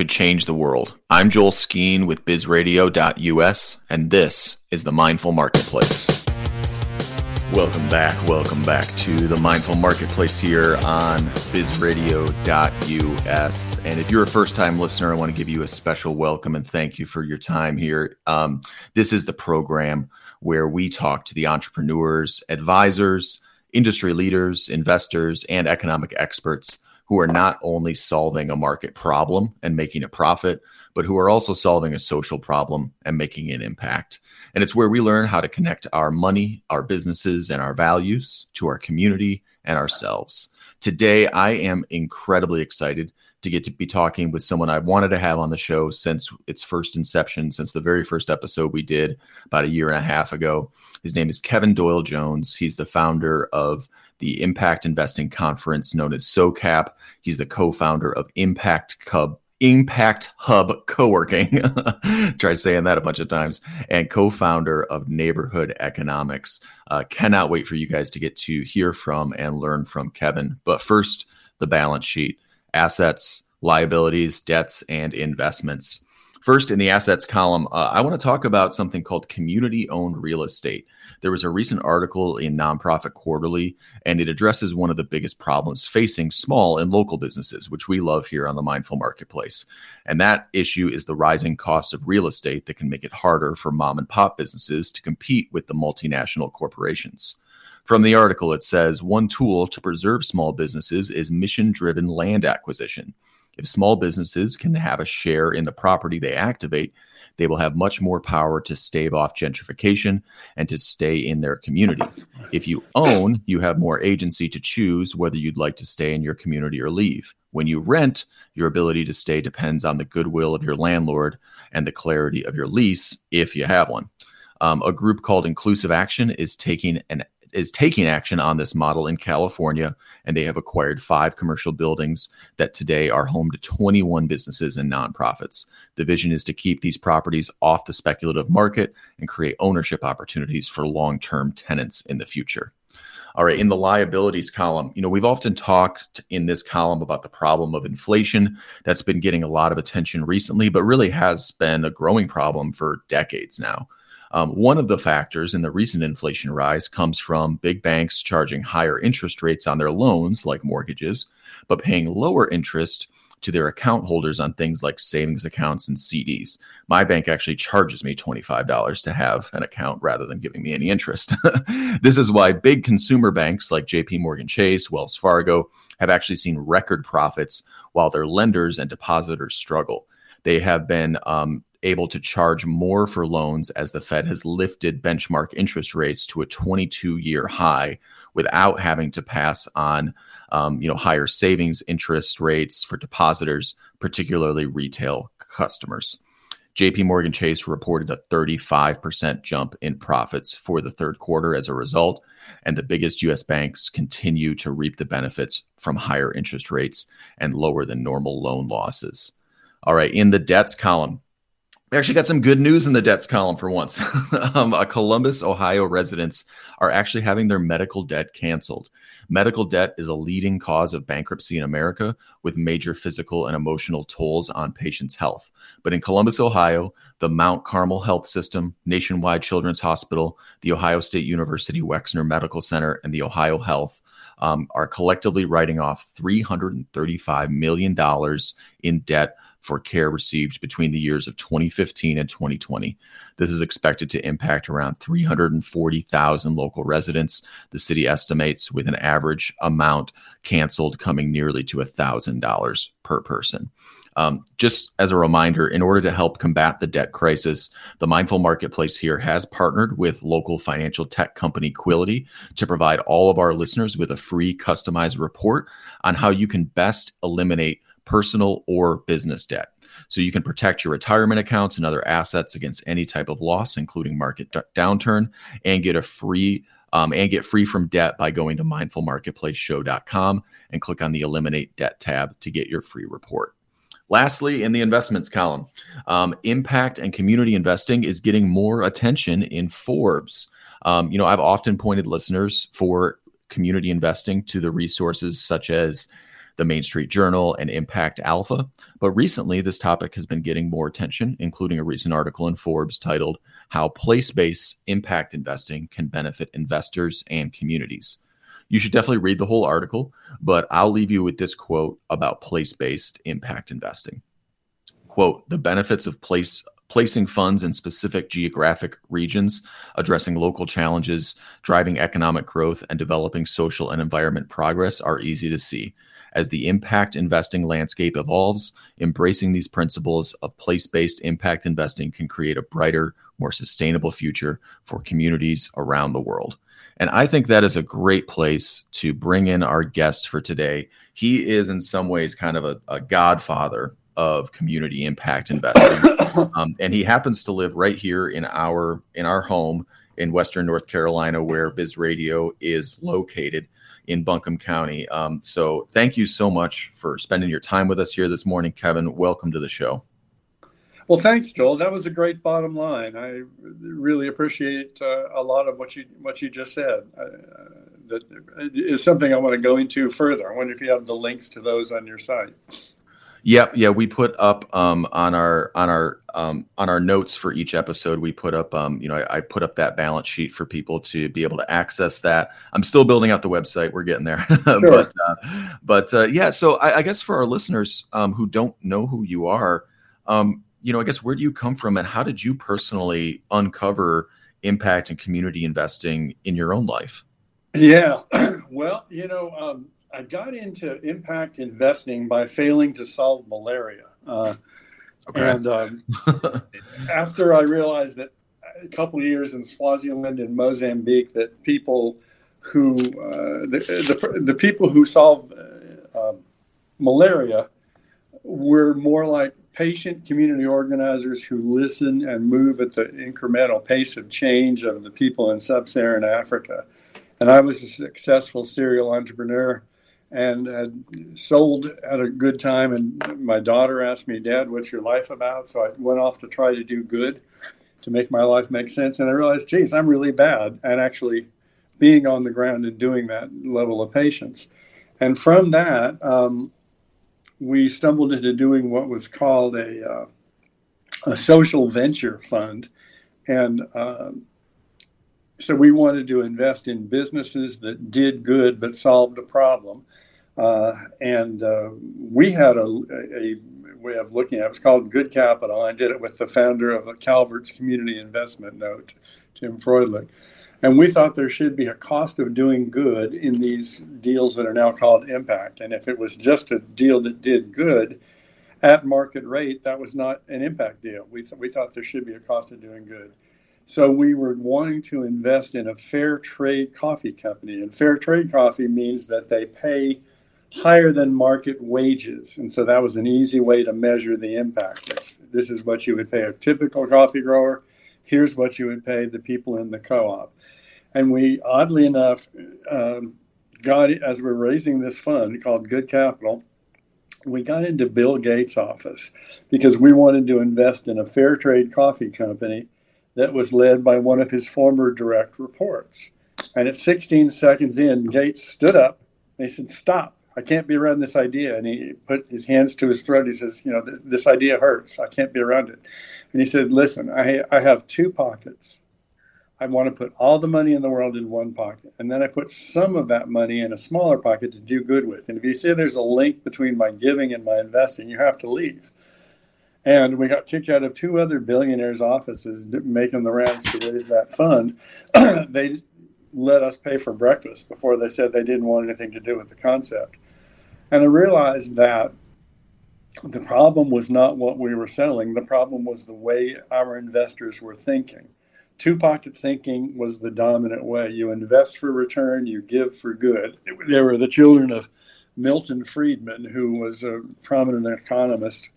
could change the world? I'm Joel Skeen with bizradio.us, and this is the Mindful Marketplace. Welcome back. Welcome back to the Mindful Marketplace here on bizradio.us. And if you're a first time listener, I want to give you a special welcome and thank you for your time here. Um, this is the program where we talk to the entrepreneurs, advisors, industry leaders, investors, and economic experts who are not only solving a market problem and making a profit, but who are also solving a social problem and making an impact. And it's where we learn how to connect our money, our businesses, and our values to our community and ourselves. Today, I am incredibly excited to get to be talking with someone I've wanted to have on the show since its first inception, since the very first episode we did about a year and a half ago. His name is Kevin Doyle Jones. He's the founder of the Impact Investing Conference known as SOCAP. He's the co-founder of Impact Cub Impact Hub Co-working. Tried saying that a bunch of times. And co-founder of Neighborhood Economics. Uh, cannot wait for you guys to get to hear from and learn from Kevin. But first, the balance sheet: assets, liabilities, debts, and investments. First, in the assets column, uh, I want to talk about something called community owned real estate. There was a recent article in Nonprofit Quarterly, and it addresses one of the biggest problems facing small and local businesses, which we love here on the Mindful Marketplace. And that issue is the rising cost of real estate that can make it harder for mom and pop businesses to compete with the multinational corporations. From the article, it says one tool to preserve small businesses is mission driven land acquisition. If small businesses can have a share in the property they activate, they will have much more power to stave off gentrification and to stay in their community. If you own, you have more agency to choose whether you'd like to stay in your community or leave. When you rent, your ability to stay depends on the goodwill of your landlord and the clarity of your lease, if you have one. Um, a group called Inclusive Action is taking an is taking action on this model in California, and they have acquired five commercial buildings that today are home to 21 businesses and nonprofits. The vision is to keep these properties off the speculative market and create ownership opportunities for long term tenants in the future. All right, in the liabilities column, you know, we've often talked in this column about the problem of inflation. That's been getting a lot of attention recently, but really has been a growing problem for decades now. Um, one of the factors in the recent inflation rise comes from big banks charging higher interest rates on their loans, like mortgages, but paying lower interest to their account holders on things like savings accounts and CDs. My bank actually charges me $25 to have an account rather than giving me any interest. this is why big consumer banks like JP Morgan Chase, Wells Fargo have actually seen record profits while their lenders and depositors struggle. They have been um, able to charge more for loans as the Fed has lifted benchmark interest rates to a 22 year high without having to pass on um, you know higher savings interest rates for depositors particularly retail customers. JP Morgan Chase reported a 35% jump in profits for the third quarter as a result and the biggest US banks continue to reap the benefits from higher interest rates and lower than normal loan losses. All right in the debts column we actually got some good news in the debts column for once. um, Columbus, Ohio residents are actually having their medical debt canceled. Medical debt is a leading cause of bankruptcy in America with major physical and emotional tolls on patients' health. But in Columbus, Ohio, the Mount Carmel Health System, Nationwide Children's Hospital, the Ohio State University Wexner Medical Center, and the Ohio Health um, are collectively writing off $335 million in debt for care received between the years of 2015 and 2020. This is expected to impact around 340,000 local residents. The city estimates with an average amount canceled coming nearly to $1,000 per person. Um, just as a reminder, in order to help combat the debt crisis, the Mindful Marketplace here has partnered with local financial tech company Quility to provide all of our listeners with a free customized report on how you can best eliminate personal or business debt. So you can protect your retirement accounts and other assets against any type of loss, including market d- downturn, and get a free um, and get free from debt by going to mindfulmarketplaceshow.com and click on the eliminate debt tab to get your free report. Lastly, in the investments column, um, impact and community investing is getting more attention in Forbes. Um, you know, I've often pointed listeners for community investing to the resources such as the Main Street Journal and Impact Alpha. But recently, this topic has been getting more attention, including a recent article in Forbes titled How Place Based Impact Investing Can Benefit Investors and Communities. You should definitely read the whole article, but I'll leave you with this quote about place based impact investing. Quote, the benefits of place placing funds in specific geographic regions, addressing local challenges, driving economic growth, and developing social and environment progress are easy to see. As the impact investing landscape evolves, embracing these principles of place based impact investing can create a brighter, more sustainable future for communities around the world. And I think that is a great place to bring in our guest for today. He is, in some ways, kind of a, a godfather of community impact investing, um, and he happens to live right here in our in our home in Western North Carolina, where Biz Radio is located in Buncombe County. Um, so, thank you so much for spending your time with us here this morning, Kevin. Welcome to the show. Well, thanks, Joel. That was a great bottom line. I really appreciate uh, a lot of what you what you just said. Uh, that is something I want to go into further. I wonder if you have the links to those on your site. Yep, yeah, we put up um, on our on our um, on our notes for each episode. We put up, um, you know, I, I, put up that balance sheet for people to be able to access that. I'm still building out the website. We're getting there, sure. but uh, but uh, yeah. So I, I, guess for our listeners um, who don't know who you are, um, you know, I guess where do you come from and how did you personally uncover impact and community investing in your own life? Yeah, well, you know, um, I got into impact investing by failing to solve malaria. Uh, okay. And um, after I realized that a couple of years in Swaziland and Mozambique, that people who uh, the, the, the, people who solve uh, um, malaria were more like patient community organizers who listen and move at the incremental pace of change of the people in sub-Saharan Africa. And I was a successful serial entrepreneur and had sold at a good time. And my daughter asked me, Dad, what's your life about? So I went off to try to do good to make my life make sense. And I realized, geez, I'm really bad at actually being on the ground and doing that level of patience. And from that, um, we stumbled into doing what was called a, uh, a social venture fund. And uh, so we wanted to invest in businesses that did good but solved a problem. Uh, and uh, we had a, a, way of looking at it. It was called Good Capital. I did it with the founder of Calvert's Community Investment Note, Jim Freundlich. And we thought there should be a cost of doing good in these deals that are now called impact. And if it was just a deal that did good at market rate, that was not an impact deal. We, th- we thought there should be a cost of doing good. So we were wanting to invest in a fair trade coffee company. And fair trade coffee means that they pay higher than market wages. And so that was an easy way to measure the impact. This, this is what you would pay a typical coffee grower here's what you would pay the people in the co-op and we oddly enough um, got as we're raising this fund called good capital we got into bill gates office because we wanted to invest in a fair trade coffee company that was led by one of his former direct reports and at 16 seconds in gates stood up and he said stop I can't be around this idea. And he put his hands to his throat. He says, You know, th- this idea hurts. I can't be around it. And he said, Listen, I, I have two pockets. I want to put all the money in the world in one pocket. And then I put some of that money in a smaller pocket to do good with. And if you say there's a link between my giving and my investing, you have to leave. And we got kicked out of two other billionaires' offices making the rounds to raise that fund. they let us pay for breakfast before they said they didn't want anything to do with the concept. And I realized that the problem was not what we were selling. The problem was the way our investors were thinking. Two pocket thinking was the dominant way. You invest for return, you give for good. They were the children of Milton Friedman, who was a prominent economist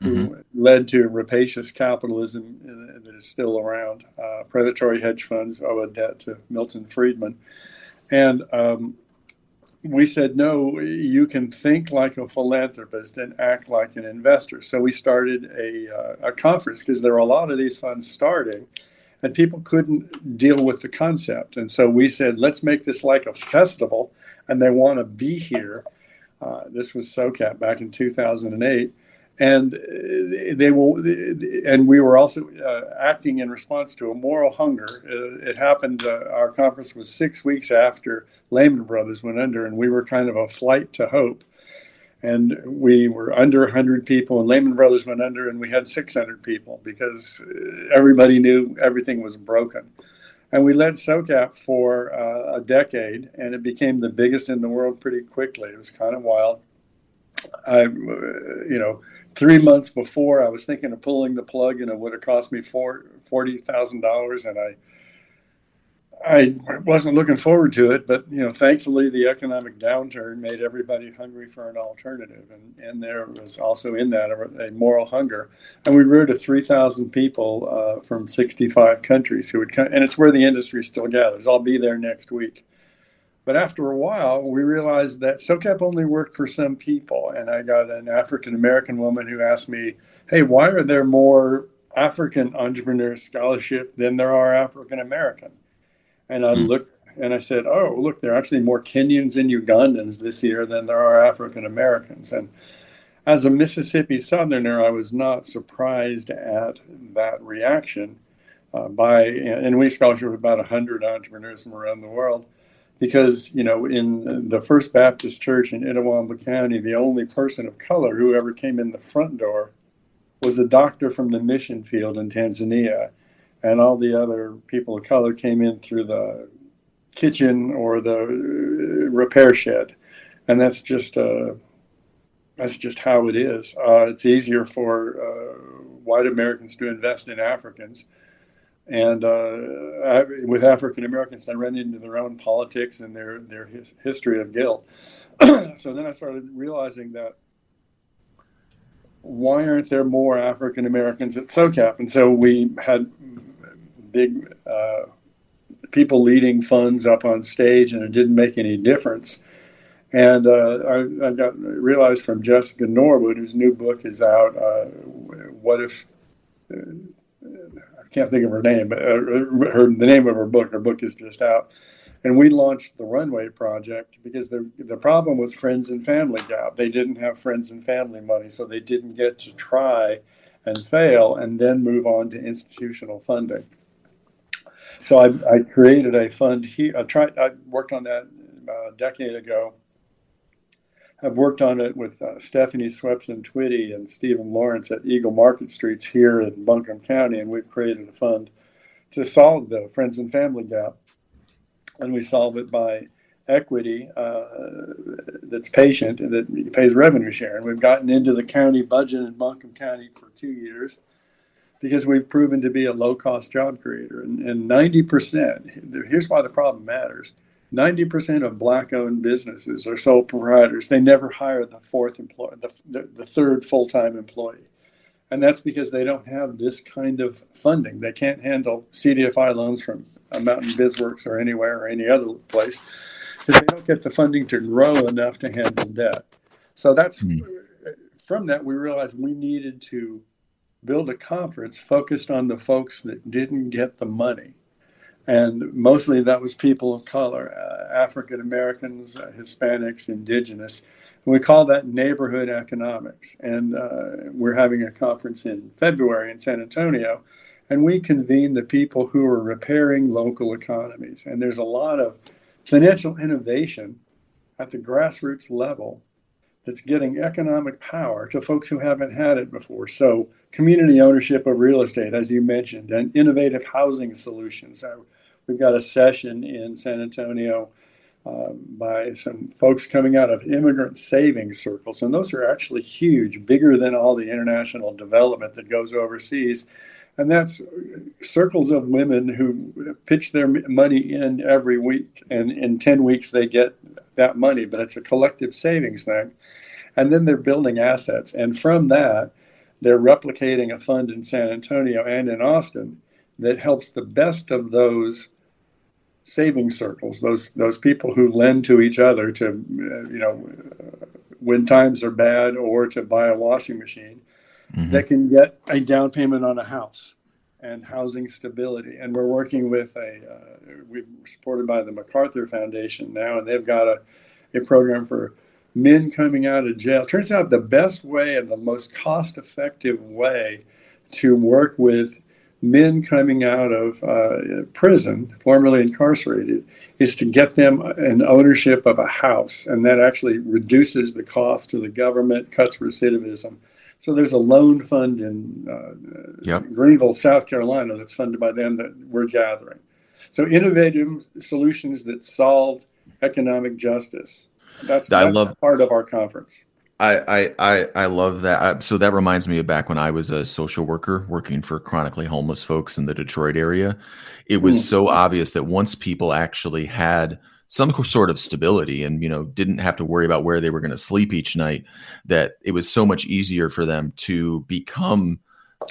who mm-hmm. led to rapacious capitalism that is still around. Uh, predatory hedge funds owe a debt to Milton Friedman. And um, we said, no, you can think like a philanthropist and act like an investor. So we started a, uh, a conference because there were a lot of these funds starting and people couldn't deal with the concept. And so we said, let's make this like a festival and they want to be here. Uh, this was SOCAP back in 2008 and uh, they will and we were also uh, acting in response to a moral hunger. Uh, it happened uh, our conference was six weeks after lehman brothers went under and we were kind of a flight to hope. And we were under 100 people and lehman brothers went under and we had 600 people because uh, everybody knew everything was broken. And we led socap for uh, a decade and it became the biggest in the world pretty quickly. It was kind of wild. I you know three months before, I was thinking of pulling the plug, and it would have cost me four, forty thousand dollars, and I I wasn't looking forward to it. But you know, thankfully, the economic downturn made everybody hungry for an alternative, and and there was also in that a, a moral hunger. And we grew to three thousand people uh, from sixty five countries who would come, and it's where the industry still gathers. I'll be there next week. But after a while, we realized that SOCAP only worked for some people. And I got an African American woman who asked me, Hey, why are there more African entrepreneur scholarship than there are African American? And I hmm. looked and I said, Oh, look, there are actually more Kenyans and Ugandans this year than there are African Americans. And as a Mississippi Southerner, I was not surprised at that reaction. Uh, by and we scholarship about 100 entrepreneurs from around the world because you know in the First Baptist Church in Itawamba County, the only person of color who ever came in the front door was a doctor from the mission field in Tanzania, and all the other people of color came in through the kitchen or the repair shed, and that's just uh, that's just how it is. Uh, it's easier for uh, white Americans to invest in Africans and uh, with African Americans, they ran into their own politics and their their his, history of guilt. so then I started realizing that why aren't there more African Americans at SOCAP? And so we had big uh, people leading funds up on stage, and it didn't make any difference. And uh, I, I, got realized from Jessica Norwood, whose new book is out. Uh, what if I can't think of her name, but uh, her the name of her book. Her book is just out, and we launched the Runway Project because the the problem was friends and family gap. They didn't have friends and family money, so they didn't get to try and fail and then move on to institutional funding. So I, I created a fund here. I tried. I worked on that a decade ago I've worked on it with uh, Stephanie Swepson Twitty and Stephen Lawrence at Eagle Market Streets here in Buncombe County, and we've created a fund to solve the friends and family gap. And we solve it by equity uh, that's patient and that pays revenue share. And we've gotten into the county budget in Buncombe County for two years because we've proven to be a low cost job creator. And, and 90%, here's why the problem matters 90% of black owned businesses are sole proprietors. They never hire the fourth employee, the, the, the third full time employee. And that's because they don't have this kind of funding. They can't handle CDFI loans from Mountain BizWorks or anywhere or any other place because they don't get the funding to grow enough to handle debt. So that's mm-hmm. from that we realized we needed to build a conference focused on the folks that didn't get the money and mostly that was people of color, uh, African Americans, uh, Hispanics, Indigenous. And we call that neighborhood economics. And uh, we're having a conference in February in San Antonio, and we convene the people who are repairing local economies. And there's a lot of financial innovation at the grassroots level that's getting economic power to folks who haven't had it before. So, community ownership of real estate, as you mentioned, and innovative housing solutions. We've got a session in San Antonio um, by some folks coming out of immigrant savings circles. And those are actually huge, bigger than all the international development that goes overseas. And that's circles of women who pitch their money in every week. And in 10 weeks, they get that money, but it's a collective savings thing. And then they're building assets. And from that, they're replicating a fund in San Antonio and in Austin that helps the best of those saving circles, those those people who lend to each other to, uh, you know, when times are bad or to buy a washing machine, mm-hmm. that can get a down payment on a house and housing stability. And we're working with a, uh, we're supported by the MacArthur Foundation now, and they've got a, a program for men coming out of jail. Turns out the best way and the most cost effective way to work with men coming out of uh, prison, formerly incarcerated, is to get them an ownership of a house. And that actually reduces the cost to the government, cuts recidivism. So there's a loan fund in uh, yep. Greenville, South Carolina, that's funded by them that we're gathering. So innovative solutions that solve economic justice. That's, that's I love, part of our conference. I, I, I love that. So that reminds me of back when I was a social worker working for chronically homeless folks in the Detroit area. It was mm. so obvious that once people actually had some sort of stability and you know didn't have to worry about where they were going to sleep each night, that it was so much easier for them to become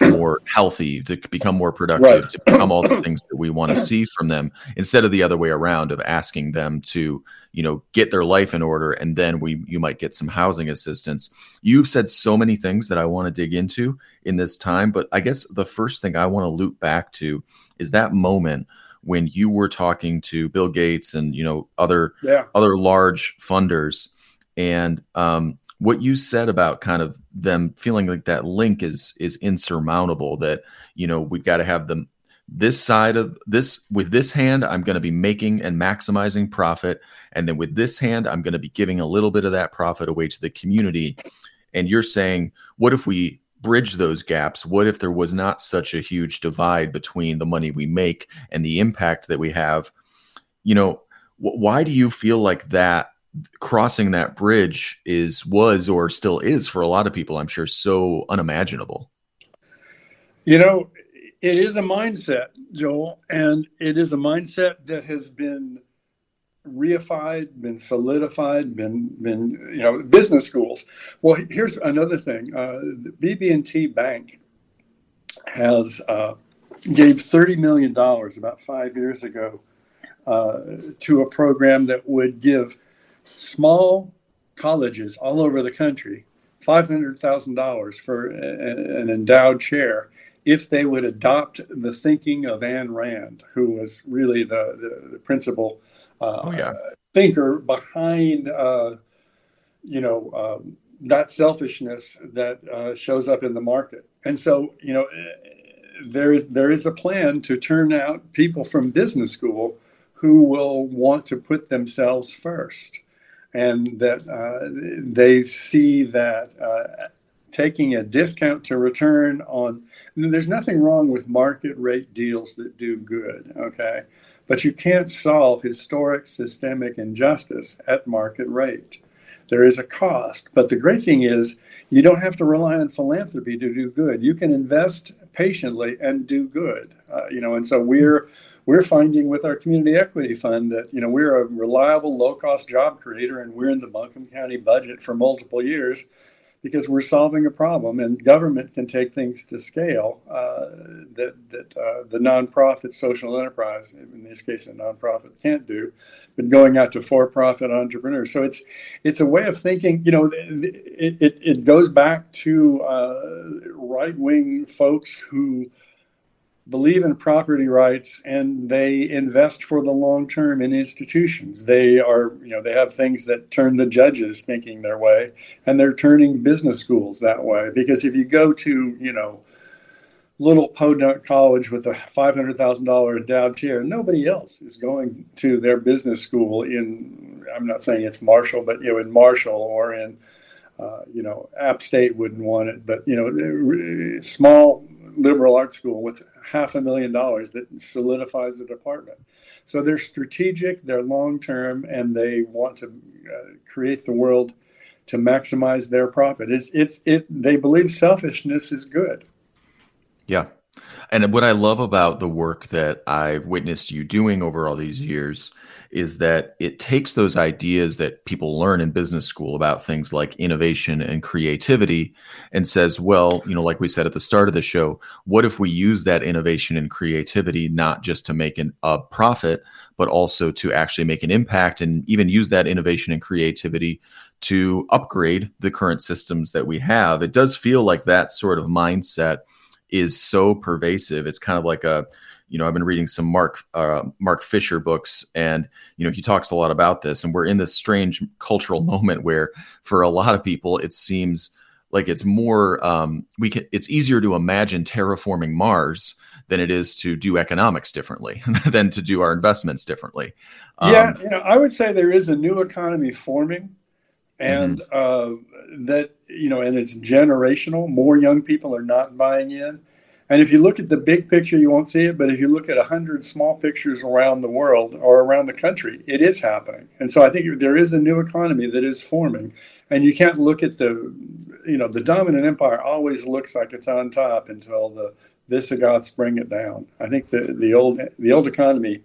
more healthy, to become more productive, right. to become all the things that we want to see from them, instead of the other way around of asking them to, you know, get their life in order and then we you might get some housing assistance. You've said so many things that I want to dig into in this time, but I guess the first thing I want to loop back to is that moment when you were talking to Bill Gates and you know other yeah. other large funders and um, what you said about kind of them feeling like that link is is insurmountable that you know we've got to have them this side of this with this hand i'm going to be making and maximizing profit and then with this hand i'm going to be giving a little bit of that profit away to the community. And you're saying what if we bridge those gaps? What if there was not such a huge divide between the money we make and the impact that we have? You know wh- why do you feel like that crossing that bridge is was or still is for a lot of people i'm sure so unimaginable. You know it is a mindset joel and it is a mindset that has been reified been solidified been been you know business schools. Well here's another thing. Uh, bb&t bank has uh, gave 30 million dollars about five years ago uh, to a program that would give small colleges all over the country $500,000 for a, an endowed chair if they would adopt the thinking of Ayn Rand, who was really the, the, the principal uh, oh, yeah. thinker behind, uh, you know, um, that selfishness that uh, shows up in the market. And so, you know, there is there is a plan to turn out people from business school who will want to put themselves first and that uh, they see that uh, taking a discount to return on there's nothing wrong with market rate deals that do good okay? But you can't solve historic systemic injustice at market rate. There is a cost but the great thing is you don't have to rely on philanthropy to do good. You can invest patiently and do good. Uh, you know and so we're we're finding with our community equity fund that you know we're a reliable low cost job creator and we're in the buncombe county budget for multiple years because we're solving a problem and government can take things to scale uh, that, that uh, the nonprofit social enterprise in this case a nonprofit can't do but going out to for-profit entrepreneurs. So it's it's a way of thinking you know it, it, it goes back to uh, right-wing folks who believe in property rights and they invest for the long term in institutions. They are, you know, they have things that turn the judges thinking their way, and they're turning business schools that way. Because if you go to, you know, little podunk college with a $500,000 endowed chair, nobody else is going to their business school in, I'm not saying it's Marshall, but, you know, in Marshall or in, uh, you know, App State wouldn't want it, but, you know, small liberal arts school with half a million dollars that solidifies the department. So they're strategic, they're long term, and they want to uh, create the world to maximize their profit. It's it's it. They believe selfishness is good. Yeah, and what I love about the work that I've witnessed you doing over all these years is that it takes those ideas that people learn in business school about things like innovation and creativity and says, well, you know, like we said at the start of the show, what if we use that innovation and creativity not just to make an, a profit, but also to actually make an impact and even use that innovation and creativity to upgrade the current systems that we have? It does feel like that sort of mindset is so pervasive. It's kind of like a you know, I've been reading some Mark uh, Mark Fisher books, and you know, he talks a lot about this. And we're in this strange cultural moment where, for a lot of people, it seems like it's more um, we can. It's easier to imagine terraforming Mars than it is to do economics differently, than to do our investments differently. Um, yeah, you know, I would say there is a new economy forming, and mm-hmm. uh, that you know, and it's generational. More young people are not buying in and if you look at the big picture, you won't see it. But if you look at 100 small pictures around the world or around the country, it is happening. And so I think there is a new economy that is forming. And you can't look at the, you know, the dominant empire always looks like it's on top until the Visigoths bring it down. I think the, the old the old economy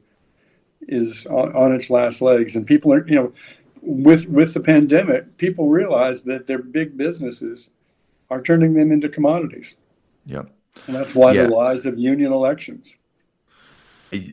is on, on its last legs. And people are, you know, with with the pandemic, people realize that their big businesses are turning them into commodities. Yep. And that's why yeah. the lies of union elections.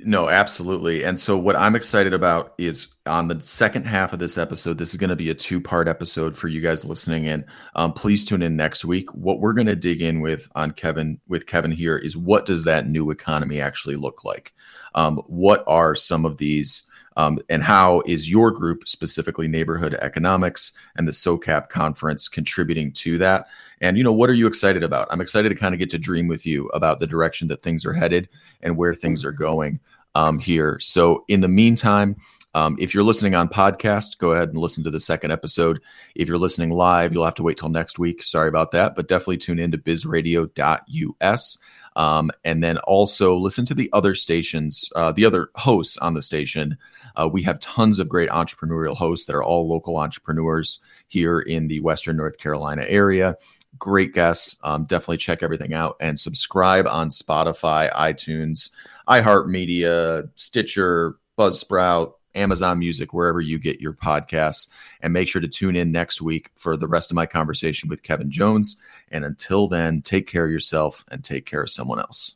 No, absolutely. And so, what I'm excited about is on the second half of this episode, this is going to be a two part episode for you guys listening in. Um, please tune in next week. What we're going to dig in with on Kevin, with Kevin here, is what does that new economy actually look like? Um, what are some of these? Um, and how is your group, specifically neighborhood economics and the SOCAP conference, contributing to that? And, you know, what are you excited about? I'm excited to kind of get to dream with you about the direction that things are headed and where things are going um, here. So, in the meantime, um, if you're listening on podcast, go ahead and listen to the second episode. If you're listening live, you'll have to wait till next week. Sorry about that, but definitely tune in to bizradio.us. Um, and then also listen to the other stations, uh, the other hosts on the station. Uh, we have tons of great entrepreneurial hosts that are all local entrepreneurs here in the Western North Carolina area great guests. Um, definitely check everything out and subscribe on Spotify, iTunes, iHeartMedia, Stitcher, Buzzsprout, Amazon Music, wherever you get your podcasts. And make sure to tune in next week for the rest of my conversation with Kevin Jones. And until then, take care of yourself and take care of someone else.